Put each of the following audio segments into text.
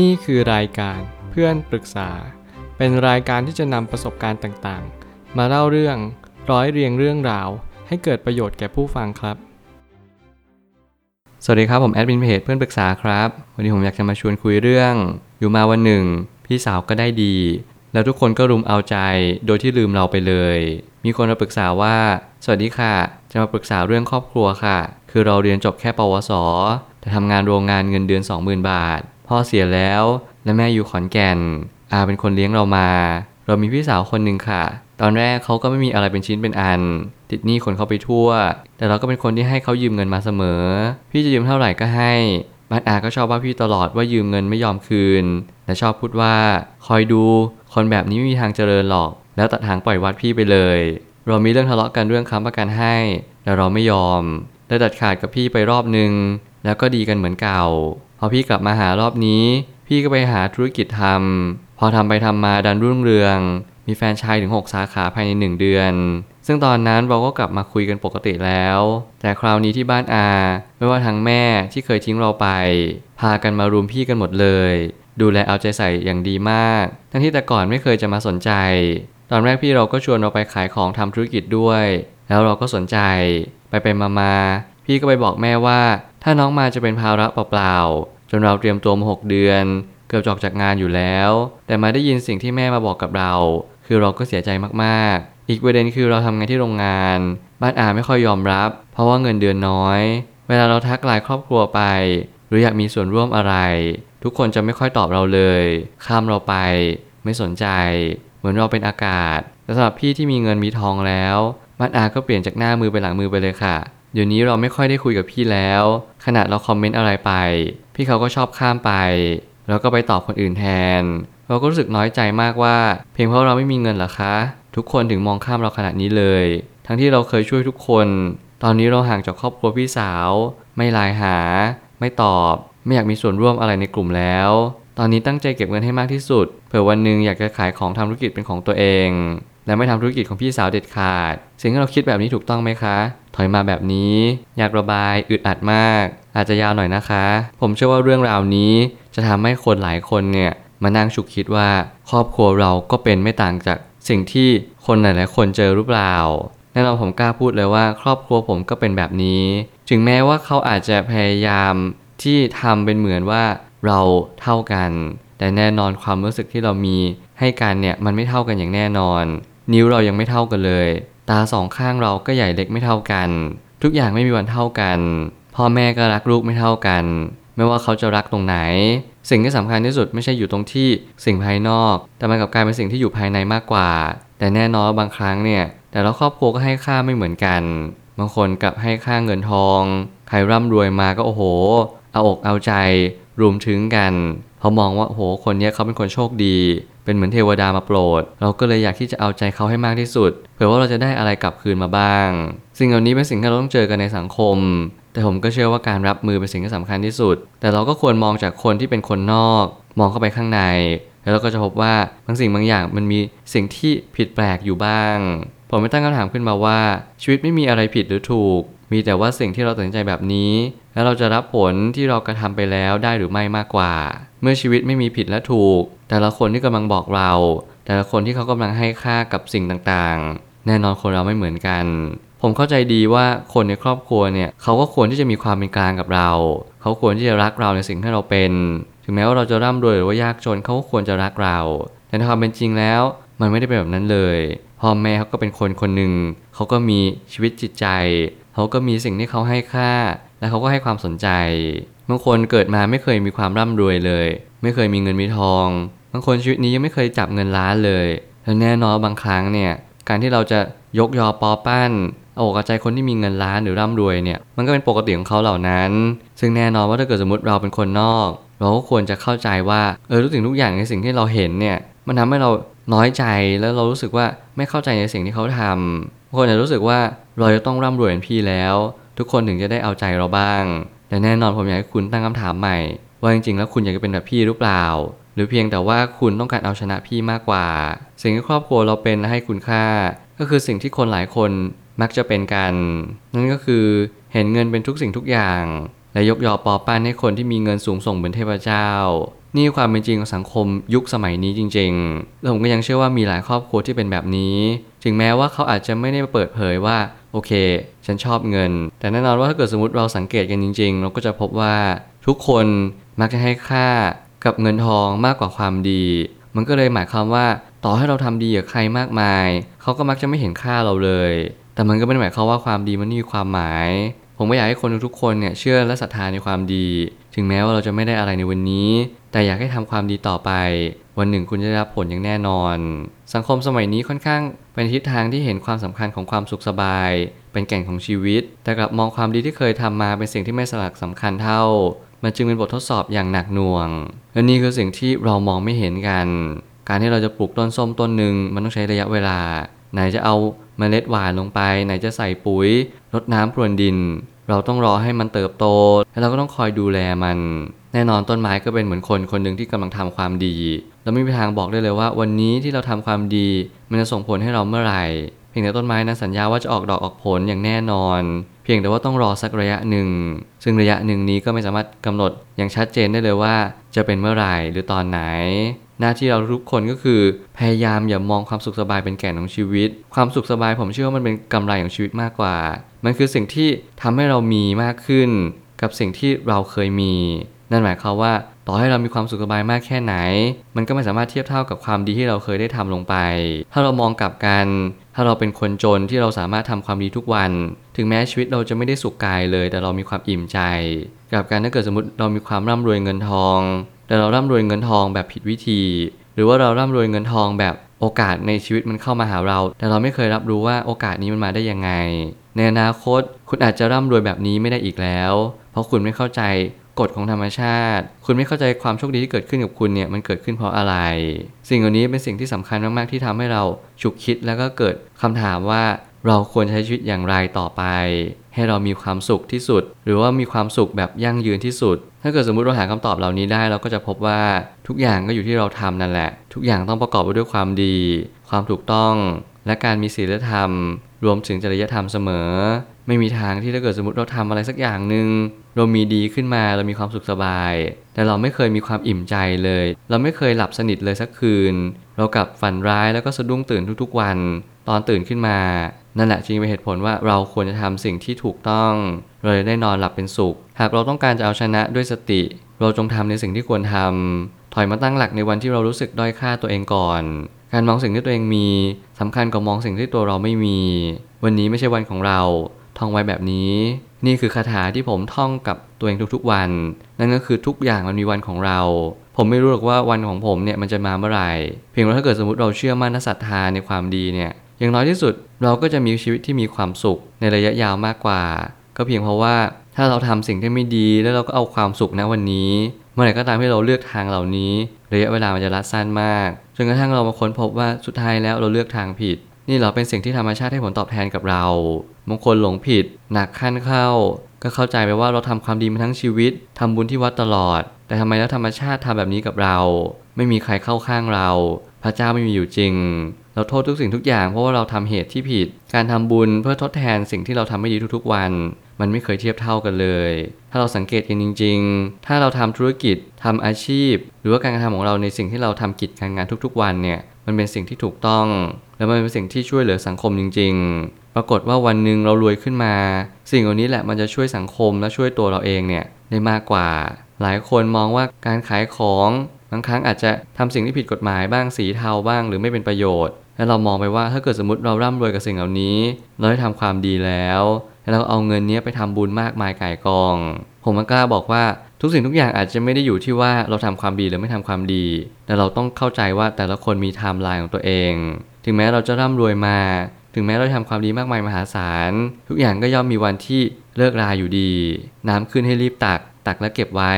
นี่คือรายการเพื่อนปรึกษา เป็นรายการที่จะนำประสบการณ์ต่างๆ มาเล่าเรื่องร้อยเรียงเรื่องราว ให้เกิดประโยชน์แก่ผู้ฟังครับ สวัสดีครับผมแอดมินเพจเพื่อนปรึกษาครับ วันนี้ผมอยากจะมาชวนคุยเรื่อง อยู่มาวันหนึ่ง พี่สาวก็ได้ดี แล้วทุกคนก็รุมเอาใจโดยที่ลืมเราไปเลย มีคนมาปรึกษาว่า สวัสดีค่ะ จะมาปรึกษาเรื่องครอบครัวค่ะ คือเราเรียนจบแค่ปวสแต่ทำงานโรงงานเงินเดือน 20,000 บาท พ่อเสียแล้ว และแม่อยู่ขอนแก่น อาเป็นคนเลี้ยงเรามา เรามีพี่สาวคนหนึ่งค่ะ ตอนแรกเขาก็ไม่มีอะไรเป็นชิ้นเป็นอัน ติดหนี้คนเขาไปทั่ว แต่เราก็เป็นคนที่ให้เขายืมเงินมาเสมอ พี่จะยืมเท่าไหร่ก็ให้บ้านอาก็ชอบว่าพี่ตลอดว่ายืมเงินไม่ยอมคืน และชอบพูดว่า คอยดู คนแบบนี้ไม่มีทางเจริญหรอก แล้วตัดทางปล่อยวัดพี่ไปเลย เรามีเรื่องทะเลาะกันเรื่องค้ำประกันให้ แต่เราไม่ยอมได้ตัดขาดกับพี่ไปรอบนึง แล้วก็ดีกันเหมือนเก่า อพี่กลับมาหารอบนี้ พี่ก็ไปหาธุรกิจทำพอทำไปทำมาดันรุ่งเรือง มีแฟนชายถึง 6 สาขาภายใน 1 เดือน ซึ่งตอนนั้นเราก็กลับมาคุยกันปกติแล้ว แต่คราวนี้ที่บ้านอา ไม่ว่าทั้งแม่ที่เคยทิ้งเราไป พากันมารุมพี่กันหมดเลย ดูแลเอาใจใส่อย่างดีมาก ทั้งที่แต่ก่อนไม่เคยจะมาสนใจ ตอนแรกพี่เราก็ชวนเราไปขายของทำธุรกิจด้วย แล้วเราก็สนใจ ไปไปมามาพี่ก็ไปบอกแม่ว่า ถ้าน้องมาจะเป็นภาระเปล่าๆ จนเราเตรียมตัวมาหกเดือน เกือบจอกจากงานอยู่แล้ว แต่มาได้ยินสิ่งที่แม่มาบอกกับเรา คือเราก็เสียใจมากๆ อีกประเด็นคือเราทำงานที่โรงงาน บ้านอาไม่ค่อยยอมรับ เพราะว่าเงินเดือนน้อย เวลาเราทักไลน์ครอบครัวไป หรืออยากมีส่วนร่วมอะไร ทุกคนจะไม่ค่อยตอบเราเลย ข้ามเราไป ไม่สนใจ เหมือนเราเป็นอากาศแต่สำหรับพี่ที่มีเงินมีทองแล้วบ้านอาก็เปลี่ยนจากหน้ามือไปหลังมือไปเลยค่ะ เดี๋ยวนี้เราไม่ค่อยได้คุยกับพี่แล้ว ขนาดเราคอมเมนต์อะไรไป พี่เขาก็ชอบข้ามไป แล้วก็ไปตอบคนอื่นแทน เราก็รู้สึกน้อยใจมากว่า เพียงเพราะเราไม่มีเงินหรอคะ ทุกคนถึงมองข้ามเราขนาดนี้เลย ทั้งที่เราเคยช่วยทุกคน ตอนนี้เราห่างจากครอบครัวพี่สาว ไม่ไลน์หา ไม่ตอบ ไม่อยากมีส่วนร่วมอะไรในกลุ่มแล้ว ตอนนี้ตั้งใจเก็บเงินให้มากที่สุด เผื่อวันหนึ่งอยากจะขายของทำธุรกิจเป็นของตัวเอง และไม่ทำธุรกิจของพี่สาวเด็ดขาด สิ่งที่เราคิดแบบนี้ถูกต้องไหมคะ ถอยมาแบบนี้ อยากระบายอึดอัดมาก อาจจะยาวหน่อยนะคะ ผมเชื่อว่าเรื่องราวนี้จะทำให้คนหลายคนเนี่ยมานั่งฉุกคิดว่าครอบครัวเราก็เป็นไม่ต่างจากสิ่งที่คนหลาย ๆ คนเจอหรือเปล่าแน่นอนผมกล้าพูดเลยว่าครอบครัวผมก็เป็นแบบนี้ ถึงแม้ว่าเขาอาจจะพยายามที่ทำเป็นเหมือนว่าเราเท่ากัน แต่แน่นอนความรู้สึกที่เรามีให้กันเนี่ยมันไม่เท่ากันอย่างแน่นอน นิ้วเรายังไม่เท่ากันเลย ตาสองข้างเราก็ใหญ่เล็กไม่เท่ากัน ทุกอย่างไม่มีวันเท่ากัน พ่อแม่ก็รักลูกไม่เท่ากัน ไม่ว่าเขาจะรักตรงไหน สิ่งที่สำคัญที่สุดไม่ใช่อยู่ตรงที่สิ่งภายนอก แต่มันกลับกลายเป็นสิ่งที่อยู่ภายในมากกว่า แต่แน่นอนบางครั้งเนี่ย แต่ละครอบครัวก็ให้ค่าไม่เหมือนกัน บางคนกลับให้ค่าเงินทอง ใครร่ำรวยมาก็โอ้โห เอาอกเอาใจรวมถึงกัน เพราะมองว่าโอ้โห คนนี้เขาเป็นคนโชคดี เป็นเหมือนเทวดามาโปรด เราก็เลยอยากที่จะเอาใจเขาให้มากที่สุด เผื่อว่าเราจะได้อะไรกลับคืนมาบ้าง สิ่งเหล่านี้เป็นสิ่งที่เราต้องเจอกันในสังคม แต่ผมก็เชื่อว่าการรับมือเป็นสิ่งที่สำคัญที่สุด แต่เราก็ควรมองจากคนที่เป็นคนนอก มองเข้าไปข้างใน แล้วเราก็จะพบว่าบางสิ่งบางอย่างมันมีสิ่งที่ผิดแปลกอยู่บ้าง ผมไม่ตั้งคำถามขึ้นมาว่าชีวิตไม่มีอะไรผิดหรือถูก มีแต่ว่าสิ่งที่เราตัดสินใจแบบนี้ แล้วเราจะรับผลที่เรากระทำไปแล้วได้หรือไม่มากกว่า เมื่อชีวิตไม่มีผิดและถูก แต่ละคนที่กำลังบอกเรา แต่ละคนที่เขากำลังให้ค่ากับสิ่งต่างๆ แน่นอนคนเราไม่เหมือนกัน ผมเข้าใจดีว่าคนในครอบครัวเนี่ยเขาก็ควรที่จะมีความเป็นกลางกับเรา เขาควรที่จะรักเราในสิ่งที่เราเป็น ถึงแม้ว่าเราจะร่ำรวยหรือว่ายากจนเขาก็ควรจะรักเรา แต่ในความเป็นจริงแล้วมันไม่ได้เป็นแบบนั้นเลยพ่อแม่เขาก็เป็นคนคนหนึ่งเขาก็มีชีวิตจิตใจ เขาก็มีสิ่งที่เขาให้ค่า และเขาก็ให้ความสนใจ บางคนเกิดมาไม่เคยมีความร่ำรวยเลย ไม่เคยมีเงินมีทอง บางคนชีวิตนี้ยังไม่เคยจับเงินล้านเลยแล้วแน่นอนบางครั้งเนี่ย การที่เราจะยกยอปอปั้นเอาอกใจคนที่มีเงินล้านหรือร่ำรวยเนี่ย มันก็เป็นปกติของเขาเหล่านั้น ซึ่งแน่นอนว่าถ้าเกิดสมมติเราเป็นคนนอก เราก็ควรจะเข้าใจว่าเออทุกสิ่งทุกอย่างในสิ่งที่เราเห็นเนี่ย มันทำให้เราน้อยใจแล้วเรารู้สึกว่าไม่เข้าใจในสิ่งที่เขาทำ บางคนจะรู้สึกว่าเราจะต้องร่ำรวยเป็นพี่แล้ว ทุกคนถึงจะได้เอาใจเราบ้าง แต่แน่นอนผมอยากให้คุณตั้งคำถามใหม่ ว่าจริงๆแล้วคุณอยากจะเป็นแบบพี่หรือเปล่า หรือเพียงแต่ว่าคุณต้องการเอาชนะพี่มากกว่า สิ่งที่ครอบครัวเราเป็นและให้คุณค่า ก็คือสิ่งที่คนหลายคนมักจะเป็นกัน นั่นก็คือเห็นเงินเป็นทุกสิ่งทุกอย่าง และยกยอปอปั้นให้คนที่มีเงินสูงส่งเหมือนเทพเจ้า นี่ความเป็นจริงของสังคมยุคสมัยนี้จริงๆ แล้วผมก็ยังเชื่อว่ามีหลายครอบครัวที่เป็นแบบนี้ ถึงแม้ว่าเขาอาจจะไม่ได้เปิดเผยว่าโอเค ฉันชอบเงิน แต่แน่นอนว่าถ้าเกิดสมมติเราสังเกตกันจริง ๆ เราก็จะพบว่าทุกคนมักจะให้ค่ากับเงินทองมากกว่าความดี มันก็เลยหมายความว่าต่อให้เราทำดีกับใครมากมาย เขาก็มักจะไม่เห็นค่าเราเลย แต่มันก็ไม่ได้หมายความว่าความดีมันไม่มีความหมาย ผมก็อยากให้คนทุกๆคนเนี่ยเชื่อและศรัทธาในความดี ถึงแม้ว่าเราจะไม่ได้อะไรในวันนี้ แต่อยากให้ทำความดีต่อไป วันหนึ่งคุณจะได้รับผลอย่างแน่นอน สังคมสมัยนี้ค่อนข้างเป็นทิศทางที่เห็นความสำคัญของความสุขสบาย เป็นแก่นของชีวิต แต่กลับมองความดีที่เคยทำมาเป็นสิ่งที่ไม่สลักสำคัญเท่า มันจึงเป็นบททดสอบอย่างหนักหน่วง และนี่คือสิ่งที่เรามองไม่เห็นกัน การที่เราจะปลูกต้นส้มต้นหนึ่งมันต้องใช้ระยะเวลา ไหนจะเอาเมล็ดหวานลงไป ไหนจะใส่ปุ๋ยรดน้ำพรวนดิน เราต้องรอให้มันเติบโต แล้วเราก็ต้องคอยดูแลมัน แน่นอนต้นไม้ก็เป็นเหมือนคนคนหนึ่งที่กำลังทำความดี เราไม่มีทางบอกได้เลยว่า วันนี้ที่เราทำความดี มันจะส่งผลให้เราเมื่อไหร่เพียงแต่ต้นไม้นั้นสัญญาว่าจะออกดอกออกผลอย่างแน่นอน เพียงแต่ว่าต้องรอสักระยะหนึ่ง ซึ่งระยะหนึ่งนี้ก็ไม่สามารถกำหนดอย่างชัดเจนได้เลยว่าจะเป็นเมื่อไหร่หรือตอนไหน หน้าที่เราทุกคนก็คือ พยายามอย่ามองความสุขสบายเป็นแก่นของชีวิต ความสุขสบายผมเชื่อว่ามันเป็นกำไรของชีวิตมากกว่า มันคือสิ่งที่ทำให้เรามีมากขึ้น กับสิ่งที่เราเคยมี นั่นหมายความว่า ต่อให้เรามีความสุขสบายมากแค่ไหน มันก็ไม่สามารถเทียบเท่ากับความดีที่เราเคยได้ทำลงไป ถ้าเรามองกลับกัน ถ้าเราเป็นคนจนที่เราสามารถทำความดีทุกวัน ถึงแม้ชีวิตเราจะไม่ได้สุขกายเลย แต่เรามีความอิ่มใจกลับกันถ้าเกิดสมมติเรามีความร่ำรวยเงินทอง แต่เราร่ำรวยเงินทองแบบผิดวิธี หรือว่าเราร่ำรวยเงินทองแบบโอกาสในชีวิตมันเข้ามาหาเรา แต่เราไม่เคยรับรู้ว่าโอกาสนี้มันมาได้ยังไง ในอนาคตคุณอาจจะร่ำรวยแบบนี้ไม่ได้อีกแล้ว เพราะคุณไม่เข้าใจ กฎของธรรมชาติ คุณไม่เข้าใจความโชคดีที่เกิดขึ้นกับคุณเนี่ยมันเกิดขึ้นเพราะอะไร สิ่งเหล่านี้เป็นสิ่งที่สำคัญมากๆที่ทำให้เราฉุกคิดแล้วก็เกิดคำถามว่าเราควรใช้ชีวิตอย่างไรต่อไป ให้เรามีความสุขที่สุด หรือว่ามีความสุขแบบยั่งยืนที่สุด ถ้าเกิดสมมติเราหาคำตอบเหล่านี้ได้ เราก็จะพบว่าทุกอย่างก็อยู่ที่เราทำนั่นแหละ ทุกอย่างต้องประกอบไปด้วยความดี ความถูกต้อง และการมีศีลธรรม รวมถึงจริยธรรมเสมอ ไม่มีทางที่ถ้าเกิดสมมติเราทำอะไรสักอย่างหนึ่งเรามีดีขึ้นมาเรามีความสุขสบาย แต่เราไม่เคยมีความอิ่มใจเลย เราไม่เคยหลับสนิทเลยสักคืน เรากลับฝันร้ายแล้วก็สะดุ้งตื่นทุกๆวัน ตอนตื่นขึ้นมา นั่นแหละจึงเป็นเหตุผลว่าเราควรจะทำสิ่งที่ถูกต้องเราจะได้นอนหลับเป็นสุข หากเราต้องการจะเอาชนะด้วยสติ เราจงทำในสิ่งที่ควรทำถอยมาตั้งหลักในวันที่เรารู้สึกด้อยค่าตัวเองก่อน การมองสิ่งที่ตัวเองมีสำคัญกว่ามองสิ่งที่ตัวเราไม่มี วันนี้ไม่ใช่วันของเรา ท่องไว้แบบนี้ นี่คือคาถาที่ผมท่องกับตัวเองทุกๆวัน นั่นก็คือทุกอย่างมันมีวันของเรา ผมไม่รู้หรอกว่าวันของผมเนี่ยมันจะมาเมื่อไหร่ เพียงแต่ถ้าเกิดสมมติเราเชื่อมั่นและศรัทธาในความดีเนี่ยอย่างน้อยที่สุดเราก็จะมีชีวิตที่มีความสุขในระยะยาวมากกว่า ก็เพียงเพราะว่าถ้าเราทำสิ่งที่ไม่ดีแล้วเราก็เอาความสุขณวันนี้ เมื่อไหร่ก็ตามที่เราเลือกทางเหล่านี้ ระยะเวลามันจะรัดสั้นมากจนกระทั่งเรามาค้นพบว่าสุดท้ายแล้วเราเลือกทางผิด นี่เราเป็นสิ่งที่ธรรมชาติให้ผลตอบแทนกับเราบางคนหลงผิด หนักขั้นเข้า ก็เข้าใจไปว่าเราทำความดีมาทั้งชีวิตทำบุญที่วัดตลอด แต่ทำไมแล้วธรรมชาติทำแบบนี้กับเรา ไม่มีใครเข้าข้างเรา พระเจ้าไม่มีอยู่จริง เราโทษทุกสิ่งทุกอย่างเพราะว่าเราทำเหตุที่ผิด การทำบุญเพื่อทดแทนสิ่งที่เราทำไม่ดีทุกๆวัน มันไม่เคยเทียบเท่ากันเลย ถ้าเราสังเกตกันจริง ๆ ถ้าเราทำธุรกิจทำอาชีพ หรือว่าการกระทำของเราในสิ่งที่เราทำกิจการงานทุกๆ วันเนี่ยมันเป็นสิ่งที่ถูกต้อง และมันเป็นสิ่งที่ช่วยเหลือสังคมจริง ๆ ปรากฏว่าวันหนึ่งเรารวยขึ้นมา สิ่งเหล่านี้แหละมันจะช่วยสังคมและช่วยตัวเราเองเนี่ยได้มากกว่า หลายคนมองว่าการขายของบางครั้งอาจจะทำสิ่งที่ผิดกฎหมายบ้างสีเทาบ้าง หรือไม่เป็นประโยชน์ แล้วเรามองไปว่าถ้าเกิดสมมติเราร่ำรวยกับสิ่งเหล่านี้ เราได้ทำความดีแล้วแล้วเราเอาเงินนี้ไปทำบุญมากมายก่ายกอง ผมกล้าบอกว่า ทุกสิ่งทุกอย่างอาจจะไม่ได้อยู่ที่ว่าเราทำความดีหรือไม่ทำความดี แต่เราต้องเข้าใจว่าแต่ละคนมีไทม์ไลน์ของตัวเอง ถึงแม้เราจะร่ำรวยมา ถึงแม้เราทำความดีมากมายมหาศาล ทุกอย่างก็ย่อมมีวันที่เลิกราอยู่ดี น้ำขึ้นให้รีบตัก ตักแล้วเก็บไว้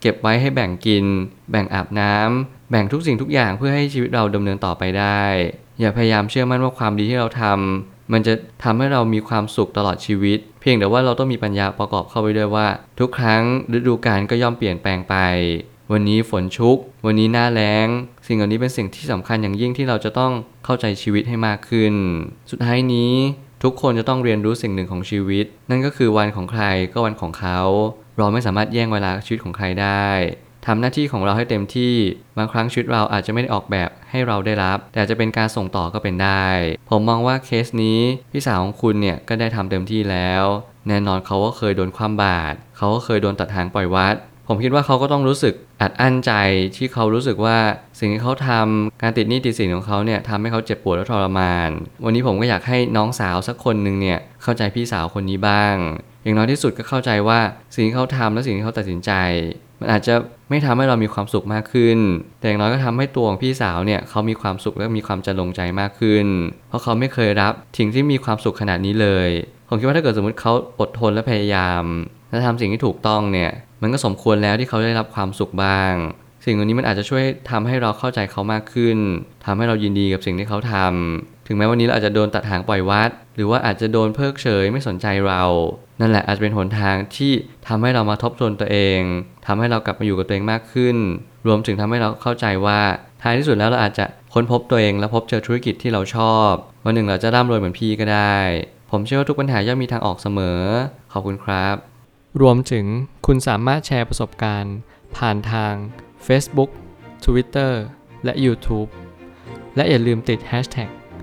เก็บไว้ให้แบ่งกิน แบ่งอาบน้ำแบ่งทุกสิ่งทุกอย่างเพื่อให้ชีวิตเราดำเนินต่อไปได้ อย่าพยายามเชื่อมั่นว่าความดีที่เราทำมันจะทำให้เรามีความสุขตลอดชีวิต เพียงแต่ว่าเราต้องมีปัญญาประกอบเข้าไปด้วยว่า ทุกครั้งฤดูกาลก็ย่อมเปลี่ยนแปลงไป วันนี้ฝนชุก วันนี้หน้าแล้ง สิ่งเหล่านี้เป็นสิ่งที่สำคัญอย่างยิ่งที่เราจะต้องเข้าใจชีวิตให้มากขึ้น สุดท้ายนี้ทุกคนจะต้องเรียนรู้สิ่งหนึ่งของชีวิต นั่นก็คือวันของใครก็วันของเขา เราไม่สามารถแย่งเวลาชีวิตของใครได้ทำหน้าที่ของเราให้เต็มที่ บางครั้งชีวิตเราอาจจะไม่ได้ออกแบบ ให้เราได้รับ แต่จะเป็นการส่งต่อก็เป็นได้ ผมมองว่าเคสนี้พี่สาวของคุณเนี่ยก็ได้ทำเต็มที่แล้ว แน่นอนเขาก็เคยโดนความบาดเขาก็เคยโดนตัดหางปล่อยวัด ผมคิดว่าเขาก็ต้องรู้สึกอัดอั้นใจที่เขารู้สึกว่าสิ่งที่เขาทำการติดหนี้ติดสินของเขาเนี่ยทำให้เขาเจ็บปวดและทรมาน วันนี้ผมก็อยากให้น้องสาวสักคนหนึ่งเนี่ยเข้าใจพี่สาวคนนี้บ้าง อย่างน้อยที่สุดก็เข้าใจว่าสิ่งที่เขาทำและสิ่งที่เขาตัดสินใจ มันอาจจะไม่ทำให้เรามีความสุขมากขึ้น แต่อย่างน้อยก็ทำให้ตัวของพี่สาวเนี่ยเขามีความสุขและมีความจะลงใจมากขึ้น เพราะเขาไม่เคยรับสิ่งที่มีความสุขขนาดนี้เลย ผมคิดว่าถ้าเกิดสมมติเขาอดทนและพยายามและทำสิ่งที่ถูกต้องเนี่ยมันก็สมควรแล้วที่เขาได้รับความสุขบ้าง สิ่งเหล่านี้มันอาจจะช่วยทำให้เราเข้าใจเขามากขึ้นทำให้เรายินดีกับสิ่งที่เขาทำ ถึงแม้วันนี้เราอาจจะโดนตัดหางปล่อยวัด หรือว่าอาจจะโดนเพิกเฉยไม่สนใจเรา นั่นแหละอาจจะเป็นหนทางที่ทำให้เรามาทบทวนตัวเองทำให้เรากลับมาอยู่กับตัวเองมากขึ้น รวมถึงทำให้เราเข้าใจว่าท้ายที่สุดแล้วเราอาจจะค้นพบตัวเองและพบเจอธุรกิจที่เราชอบวันหนึ่งเราจะร่ำรวยเหมือนพี่ก็ได้ ผมเชื่อว่าทุกปัญหาย่อมมีทางออกเสมอ ขอบคุณครับ รวมถึงคุณสามารถแชร์ประสบการณ์ ผ่านทาง Facebook Twitter และ YouTube และอย่าลืมติด Hashtag